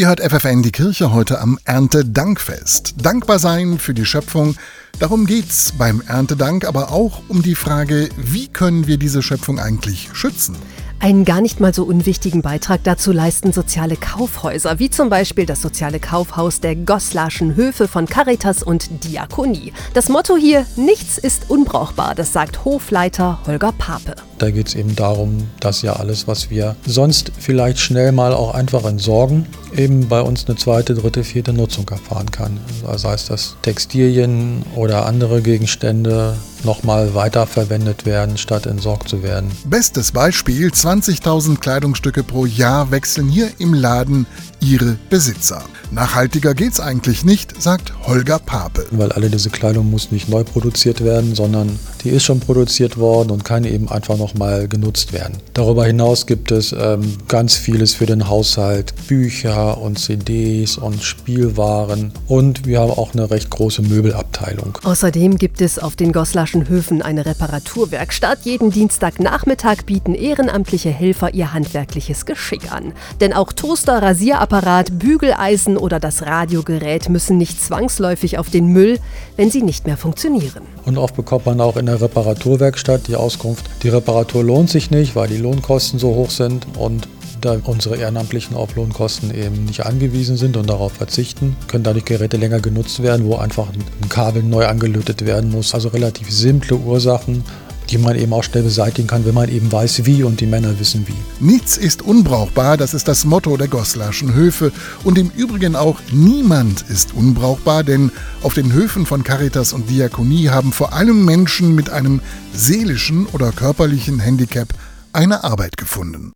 Ihr hört FFN die Kirche heute am Erntedankfest. Dankbar sein für die Schöpfung. Darum geht's beim Erntedank, aber auch um die Frage, wie können wir diese Schöpfung eigentlich schützen? Einen gar nicht mal so unwichtigen Beitrag dazu leisten soziale Kaufhäuser, wie zum Beispiel das soziale Kaufhaus der Goslarschen Höfe von Caritas und Diakonie. Das Motto hier, nichts ist unbrauchbar, das sagt Hofleiter Holger Pape. Da geht es eben darum, dass ja alles, was wir sonst vielleicht schnell mal auch einfach entsorgen, eben bei uns eine zweite, dritte, vierte Nutzung erfahren kann. Also sei es, dass Textilien oder andere Gegenstände nochmal weiterverwendet werden, statt entsorgt zu werden. Bestes Beispiel, 20.000 Kleidungsstücke pro Jahr wechseln hier im Laden ihre Besitzer. Nachhaltiger geht's eigentlich nicht, sagt Holger Pape. Weil alle diese Kleidung muss nicht neu produziert werden, sondern die ist schon produziert worden und kann eben einfach nochmal genutzt werden. Darüber hinaus gibt es ähm, ganz vieles für den Haushalt, Bücher und CDs und Spielwaren und wir haben auch eine recht große Möbelabteilung. Außerdem gibt es auf den Goslarschen Höfen eine Reparaturwerkstatt. Jeden Dienstagnachmittag bieten ehrenamtliche Helfer ihr handwerkliches Geschick an. Denn auch Toaster, Rasierapparat, Bügeleisen oder das Radiogerät müssen nicht zwangsläufig auf den Müll, wenn sie nicht mehr funktionieren. Und oft bekommt man auch in der Reparaturwerkstatt die Auskunft, die Reparatur lohnt sich nicht, weil die Lohnkosten so hoch sind und da unsere Ehrenamtlichen auf Lohnkosten eben nicht angewiesen sind und darauf verzichten, können dadurch Geräte länger genutzt werden, wo einfach ein Kabel neu angelötet werden muss. Also relativ simple Ursachen, die man eben auch schnell beseitigen kann, wenn man eben weiß, wie und die Männer wissen wie. Nichts ist unbrauchbar, das ist das Motto der Goslarschen Höfe. Und im Übrigen auch niemand ist unbrauchbar, denn auf den Höfen von Caritas und Diakonie haben vor allem Menschen mit einem seelischen oder körperlichen Handicap eine Arbeit gefunden.